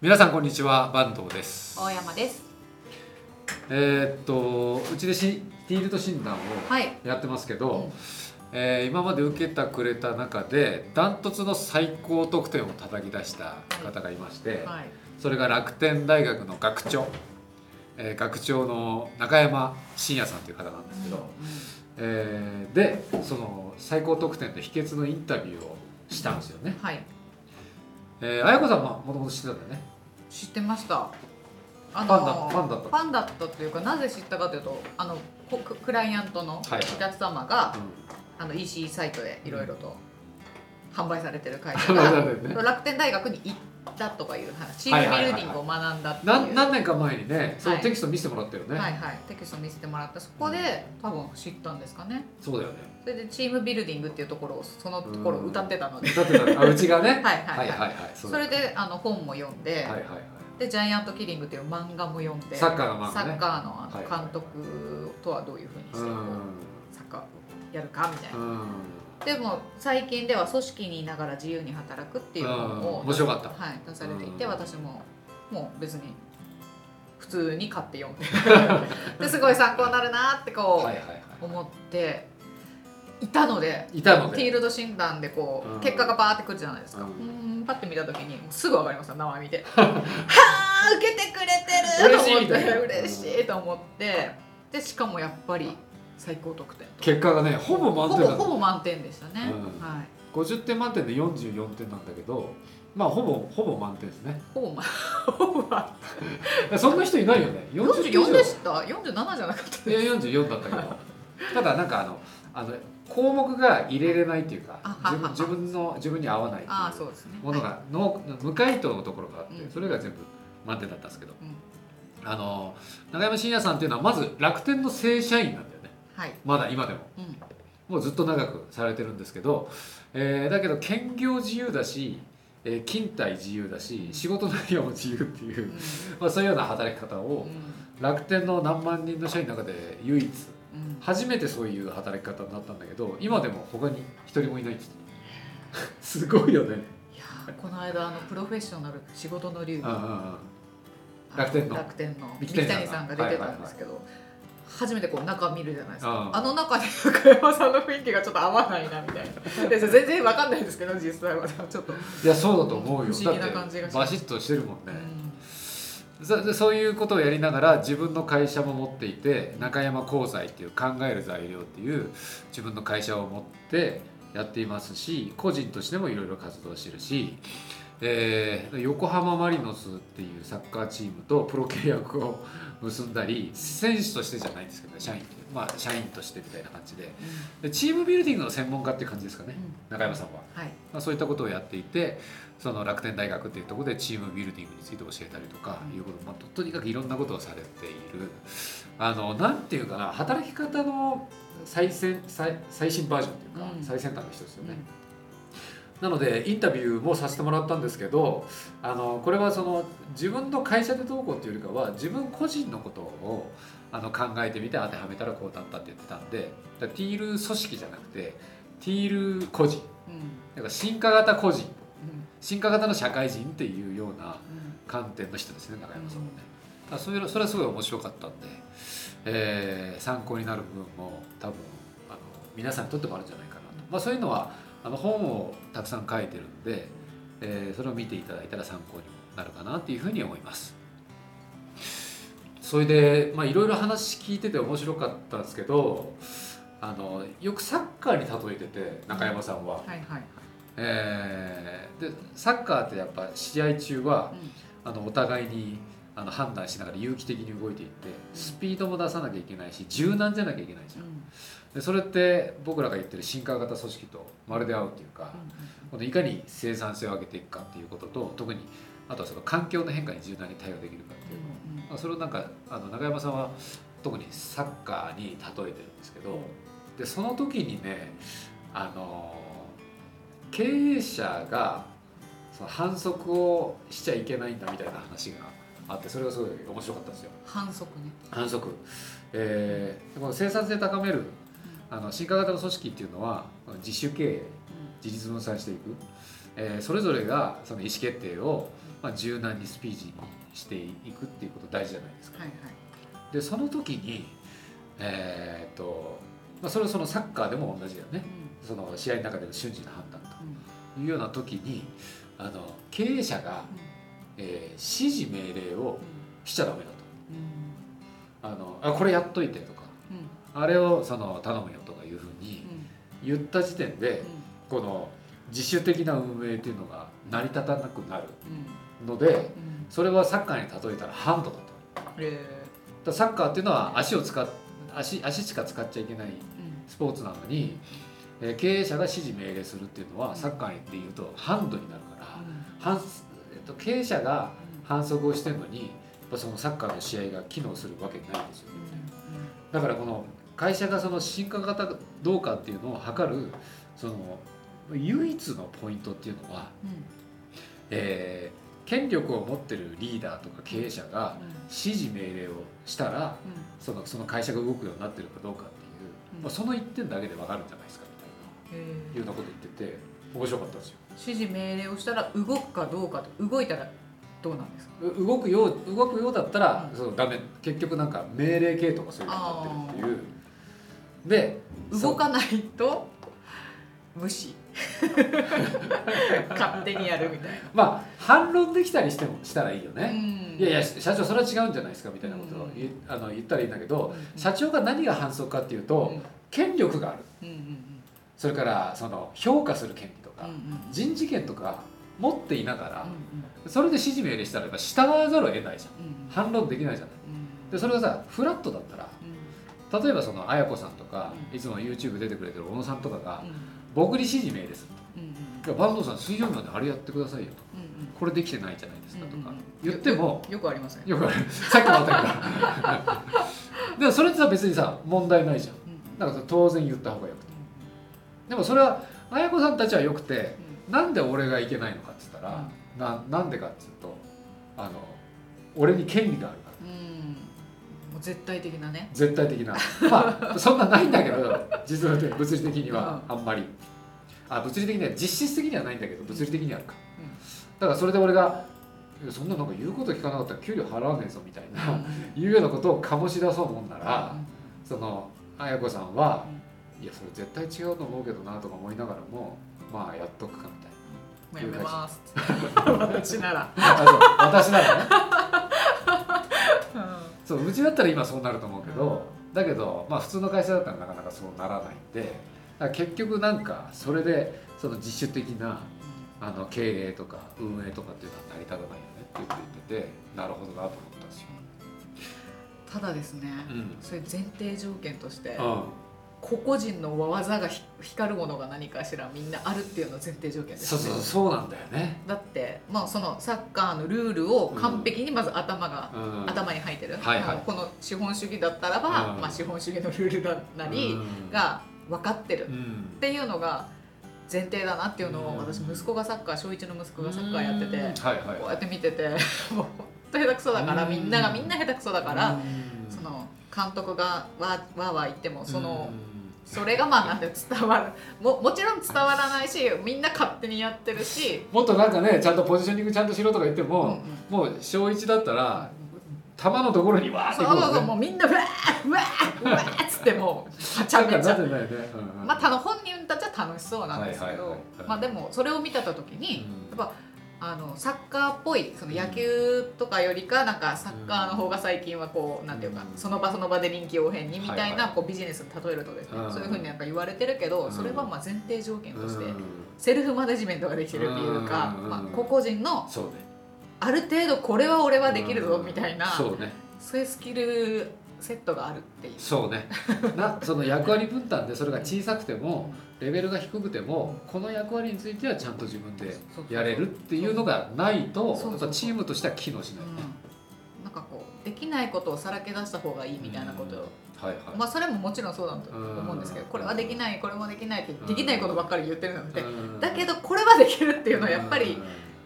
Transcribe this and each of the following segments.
皆さんこんにちは坂東です大山です。えーっとうちでしティールド診断をはい。やってますけど、うんえー今まで受けたくれた中でダントツの最高得点を叩き出した方がいまして、はい。それが楽天大学の学長、えー学長の中山真也さんという方なんですけど、えーでその最高得点の秘訣のインタビューをしたんですよね。はい。えー、綾子さんはもともと知ってたんだよね？知ってました。あファンだファンだった？ファンだったというかなぜ知ったかというとあのこククライアントのおはい。客様が、うあの EC サイトでいろいろと販売されてる会社が楽天大学に行ったとかいう話。チームビルディングを学んだってん、いう、何何年か前にねそのはいテキスト見せてもらったよね、はいはい。テキスト見せてもらった。そこで多分知ったんですかね。そうだよね。それでチームビルディングっていうところをそのところを歌ってたので、だってたあうちがね。はいはいはい。はい、はいはい。そそれであの本も読んで、はいはいはい。で「ジャイアントキリング」っていう漫画も読んでサッカーの漫画ね。サッカーのあはいの監督とはどういうふうにしてこうサッカーをやるかみたいな、うんでも最近では組織にいながら自由に働くっていう本うんを面白かった。はい、出されていてうん。私ももう別に普通に買って読んで。ですごい参考になるなってこう思っていたのでいいたので。フィールド診断でこう、うん。結果がバーってくるじゃないですか、ううんん、パッて見た時にすぐ分かりますよ名前見て。はあ受けてくれてると思って。嬉しいと思って。でしかもやっぱり最高得点結果がねほぼ満ほぼ点だほぼ満点でしたね、うん。はい。50点満点で44点なんだけどまあほぼほぼ満点ですね。ほぼ満ほぼ満そんな人いないよね。44でした？47じゃなかったいや44だったけど。ただなんかあのあの項目が入れれないっていうか自分自分の自分に合わないっていうああそうですね。ものがの無回答のところがあって、うん。それが全部満点だったんですけど、うん。あの永山真也さんっていうのはまず楽天の正社員なんだよねはい、まだ今でも。うん。もうずっと長くされてるんですけど、えーだけど兼業自由だし、えー勤怠自由だし仕事内容も自由っていうう、ん。まあ、そういうような働き方うをん。楽天の何万人の社員の中で唯一うん。初めてそういう働き方になったんだけど今でも他に一人もいない すごいよね。いやーこの間あのプロフェッショナル仕事の流儀。楽天の。楽天の。三木谷さんが。谷さんが出てたんですけど、初めてこう中見るじゃないですか、うんあの中で中山さんの雰囲気がちょっと合わないなみたいな。で全然わかんないですけど実際はちょっと、いやそうだと思うよ。不思議な感じがバシッとしてるもんね、うん。そういうことをやりながら自分の会社も持っていて中山鋼材っていう考える材料っていう自分の会社を持ってやっていますし個人としてもいろいろ活動してるし、えー横浜マリノスっていうサッカーチームとプロ契約を結んだり選手としてじゃないんですけどね社員まあ社員としてみたいな感じで。でチームビルディングの専門家っていう感じですかね中山さんは。はい。まあ、そういったことをやっていてその楽天大学っていうところでチームビルディングについて教えたりとかいうこと、まあ、ととにかくいろんなことをされている。あのなんていうかな働き方の最先最最新バージョンっていうか、うん。最先端の人ですよね。なのでインタビューもさせてもらったんですけどあのこれはその自分の会社でどうこうっていうよりかは自分個人のことをあの考えてみて当てはめたらこうだったって言ってたんでだティール組織じゃなくてティール個人。うん。うんだから進化型個人。うん。進化型の社会人っていうようなうん。観点の人ですね中山さんもね、ういうのそれはすごい面白かったんで、えー参考になる部分も多分あの皆さんにとってもあるんじゃないかなと、まあ、そういうのはあの本をたくさん書いてるんで、えーそれを見ていただいたら参考になるかなっていうふうに思います。それでまあいろいろ話聞いてて面白かったんですけどあのよくサッカーに例えてて中山さんは、はいはいはい。えーでサッカーってやっぱ試合中はうん。あのお互いにあの判断しながら有機的に動いていってスピードも出さなきゃいけないし柔軟じゃなきゃいけないじゃん。でそれって僕らが言ってる進化型組織とまるで合うっていうかこのいかに生産性を上げていくかっていうことと特にあとはその環境の変化に柔軟に対応できるかっていうまあそれをなんかあの中山さんは特にサッカーに例えてるんですけどでその時にねあの経営者がその反則をしちゃいけないんだみたいな話があってそれがすごい面白かったんですよ。反則ね。反則、えー、この生産性高めるあの進化型の組織っていうのは自主経営自立分散していく、えーそれぞれがその意思決定をまあ、柔軟にスピーディーにしていくっていうこと大事じゃないですか。はいはい。でその時にえーっと、まあ、それはそのサッカーでも同じだよね。その試合の中での瞬時の判断というような時にあの経営者が、えー指示命令をしちゃダメだと。あのあこれやっといてとか。あれをその頼むよとかいうふうに言った時点でこの自主的な運営っていうのが成り立たなくなるのでそれはサッカーに例えたらハンドだと。だからサッカーっていうのは足を使っ足足しか使っちゃいけないスポーツなのに、えー経営者が指示命令するっていうのはサッカーっていうとハンドになるから反、えっと、経営者が反則をしてるのにやっぱそのサッカーの試合が機能するわけないんですよ。だからこの会社がその進化型どうかっていうのを測るその唯一のポイントっていうのは、えー権力を持ってるリーダーとか経営者が指示命令をしたらそのその会社が動くようになってるかどうかっていう、うん。まあ、その一点だけで分かるんじゃないですかみたいな。いうようなこと言ってて面白かったんですよ。指示命令をしたら動くかどうかと動いたらどうなんですか？う動くよう動くようだったら、うん。そのダメ。結局なんか命令系とかそういうのになってるっていう。で動かないと無視。勝手にやるみたいな。まあ反論できたりしてもしたらいいよね、うん。いやいや社長それは違うんじゃないですかみたいなことを言,、あの言ったらいいんだけど、うん。社長が何が反則かっていうと、うん。権力がある。うんうんそれからその評価する権利とか、人事権とか持っていながら、うんそれで指示命令したらやっぱ従わざるを得ないじゃん。うん反論できないじゃない。うんでそれがさフラットだったらうん。例えばその綾子さんとか、うん。いつも YouTube 出てくれてる小野さんとかが、うん。僕に指示命令す。るうんうん。いや坂東さん水曜日まであれやってくださいよと。これできてないじゃないですかとか言ってもよよくありますねよくある。さっきもあったけど。でもそれってさ別にさ問題ないじゃん。だから当然言った方がよくてでもそれは綾子さんたちはよくてなんで俺がいけないのかっつったら、ななんでかっつうとあの俺に権利があるから。うん。もう絶対的なね。絶対的な。まあそんなないんだけど実はね物理的にはあんまり。あ物理的には実質的にはないんだけど物理的にはあるか。だからそれで俺がそんななんか言うこと聞かなかったら給料払わねえぞみたいな いうようなことを醸し出そうもんならその綾子さんは「いやそれ絶対違うと思うけどな」とか思いながらもまあやっとくかみたいもうやめます。私なら。私ならね。そううちだったら今そうなると思うけどだけどまあ普通の会社だったらなかなかそうならないんで結局なんかそれでその自主的なあの経営とか運営とかっていうのは成り立たないよねっていうこと言っててなるほどなと思ったんですよ。ただですねうん。それ前提条件としてうん個々人の技がひ光るものが何かしらみんなあるっていうのが前提条件ですそうそうそうなんだよね。だってまあそのサッカーのルールを完璧にまず頭が、うん、頭に入ってる、はいはい。この資本主義だったらば、うん。まあ、資本主義のルールだなりうん。が分かってる。っうん。ていうのが前提だなっていうのをうん。私息子がサッカー小1の息子がサッカーやっててうん。はいはい。こうやって見てて もうほんと下手くそだからうん。みんながみんな下手くそだからうん。その監督がわーわーわー言ってもそのうん。それがまあなんで伝わるももちろん伝わらないしみんな勝手にやってるし、もっとなんかねちゃんとポジショニングちゃんとしろとか言ってうんうも、ん。もう小1だったら球のところにわーってそうそうそうもうみんなうわーうわーうわーっつってもうはちゃめちゃね、うんうん。まあたの本人たちは楽しそうなんですけはいはいはいどはい。まあでもそれを見た時にうん。やっぱあのサッカーっぽいその野球とかよりかなんかサッカーの方が最近はこうなんていうかうん。その場その場で臨機応変にみたいなこうビジネスに例えるとですねうんそういうふうになんか言われてるけどうん。それはまあ前提条件としてうん。セルフマネジメントができてるっていうかうん。まあ個々人のある程度これは俺はできるぞみたいなそうね。そういうスキルセットがあるっていう。そうね。なその役割分担でそれが小さくてもレベルが低くてもこの役割についてはちゃんと自分でやれるっていうのがないとやっぱチームとしては機能しない。ね、うん。なんかこうできないことをさらけ出した方がいいみたいなこと。を、はいはい、まあそれももちろんそうだと思うんですけどうん。これはできないこれもできないってできないことばっかり言ってるのでうん。だけどこれはできるっていうのはやっぱり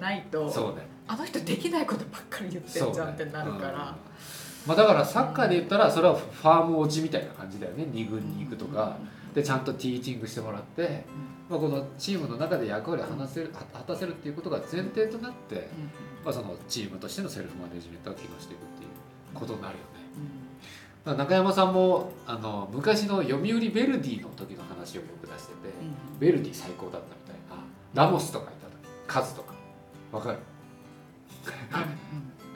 ないとうんそうね。あの人できないことばっかり言ってんじゃんってなるから、うんまあ、だからサッカーで言ったらそれはファーム落ちみたいな感じだよね。2軍に行くとか。でちゃんとティーチングしてもらって、まあ、このチームの中で役割を果たせる果たせるっていうことが前提となってまあ、そのチームとしてのセルフマネジメントが機能していくっていうことになるよね。まあ中山さんもあの昔の読売ベルディの時の話をよく出してて、ベルディ最高だったみたいな。ラモスとかいた時カズとか。わかる？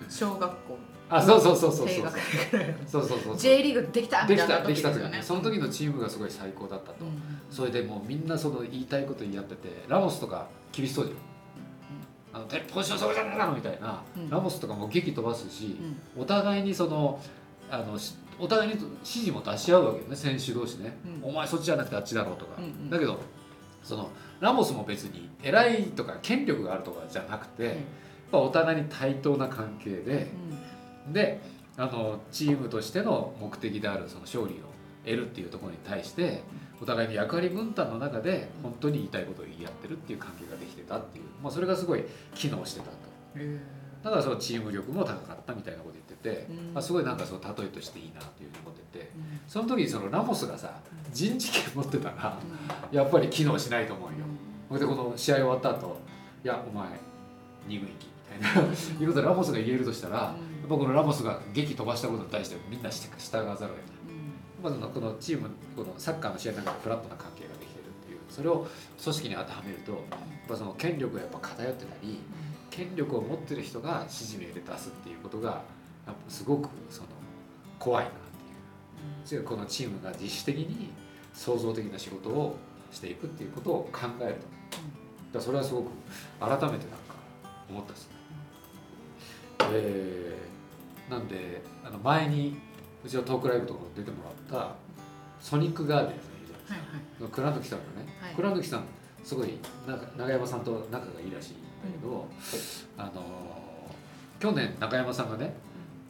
小学校あそうそうそうそうそう。低学年ぐら。いのそうそうそう。J リーグできたみできたいなたできた時時ですよね。にその時のチームがすごい最高だったと、うんそれでもうみんなその言いたいこと言い合っててラモスとか厳しそうじゃん。あの鉄砲所そうじゃないのみたいな、うん。ラモスとかも激飛ばすし、うん。お互いにそのあのしお互いに指示も出し合うわけよね。選手同士ね、うん。お前そっちじゃなくてあっちだろうとか、うんうん。だけどそのラモスも別に偉いとか権力があるとかじゃなくて、やっぱお互いに対等な関係で、であのチームとしての目的であるその勝利を得るっていうところに対してお互いに役割分担の中で本当に言いたいことを言い合ってるっていう関係ができてたっていう、まあ、それがすごい機能してたと。うんだからそのチーム力も高かったみたいなこと言ってて、うん。まあ、すごいなんかその例えとしていいなっていうふうに思っててうん。その時にそのラモスがさ人事権持ってたらやっぱり機能しないと思うよ。でこの試合終わった後いやお前二軍行き いうことでラモスが言えるとしたら、やっぱこのラモスが激飛ばしたことに対してみんなして従わざるを得ない。まずこのチームこのサッカーの試合の中でフラットな関係ができてるっていうそれを組織に当てはめるとやっぱその権力がやっぱ偏ってたり権力を持ってる人が指示命令出すっていうことがやっぱすごくその怖いなっていう。このチームが自主的に創造的な仕事をしていくっていうことを考えると。だそれはすごく改めてなんか思ったですね。えーなんであの前にうちのトークライブとか出てもらったソニックガーデンさんいるじゃないですか。倉貫さんがね、はい。倉貫さんすごいな長山さんと仲がいいらしいんだけど、あのー去年中山さんがね、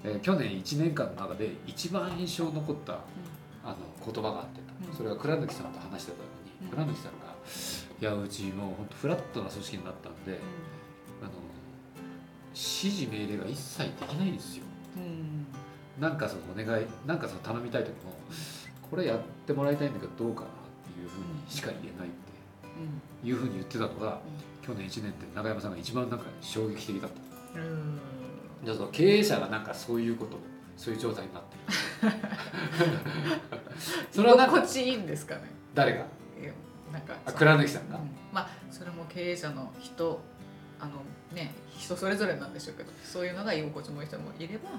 えー去年1年間の中で一番印象に残ったあの言葉があってうん。それは倉貫さんと話してた時にうん。倉貫さんが「いやうちもう本当フラットな組織になったんで指示命令が一切できないんですよ」うん。なんかそのお願いなんかその頼みたい時もこれやってもらいたいんだけどどうかなっていうふうにしか言えないっていうふうに言ってたのが去年1年って中山さんが一番なんか衝撃的だった。うん。でその経営者がなんかそういうことそういう状態になってる。それはなんか居心地いいんですかね。誰が？なんかあ倉貫さんが、うん。まあそれも経営者の人あのね人それぞれなんでしょうけどそういうのが居心地もいい人もいれば。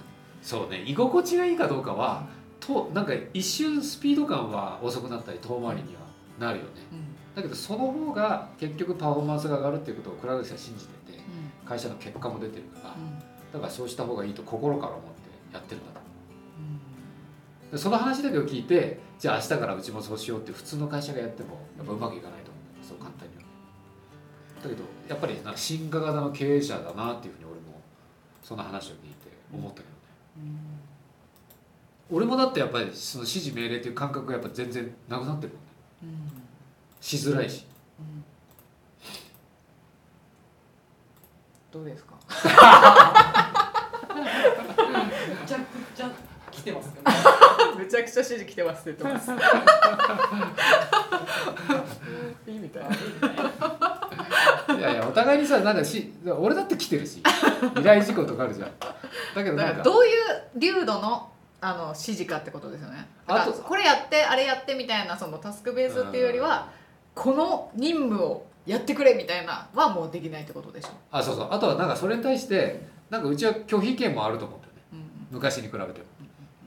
そうね居心地がいいかどうかはとなんか一瞬スピード感は遅くなったり遠回りにはなるよね。うん。だけどその方が結局パフォーマンスが上がるっていうことを倉貫さんは信じててうん。会社の結果も出てるからうん。だからそうした方がいいと心から思ってやってるんだと。うん。でその話だけを聞いてじゃあ明日からうちもそうしようって普通の会社がやってもやっぱうまくいかないとだけどやっぱりなんか進化型の経営者だなっていうふうに俺もその話を聞いて思ったけどね。俺もだってやっぱりその指示命令っていう感覚がやっぱ全然なくなってるもんね。うん。しづらいし。うん。どうですか？めちゃくちゃ来てますね。めちゃくちゃ指示来てますって言ってます。いいみたい。ないやいやお互いにさなんかし俺だって来てるし依頼事項とかあるじゃん。だけどだなんかどういう流度のあの指示かってことですよね。あとこれやってあれやってみたいなそのタスクベースっていうよりはこの任務をやってくれみたいなはもうできないってことでしょ、あそうそう。あとはなんかそれに対してなんかうちは拒否権もあると思ってね。うん昔に比べても。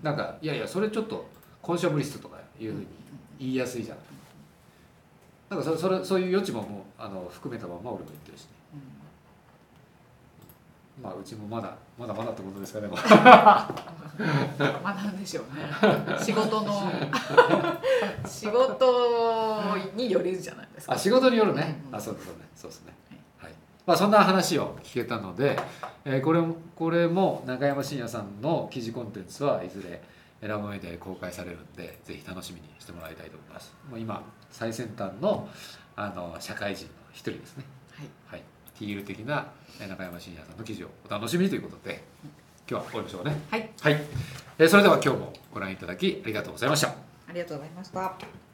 なんかいやいやそれちょっとコンションブリストとかいうふうに言いやすいじゃんなんかそそれそういう余地ももうあの含めたまま俺も言ってるしね。まあうちもまだまだまだってことですかねまあなんでしょうね。仕事の仕事によるじゃないですか。あ仕事によるね、うんあそうですねそうですね。はい。まあそんな話を聞けたので、えーこれもこれも中山信也さんの記事コンテンツはいずれラボメディアで公開されるんでぜひ楽しみにしてもらいたいと思います。もう今最先端のあの社会人の一人ですね。はい。はい。ティール的なえー中山信也さんの記事をお楽しみにということで今日は終わりましょうかね。はい。はい、えーそれでは今日もご覧いただきありがとうございました。ありがとうございました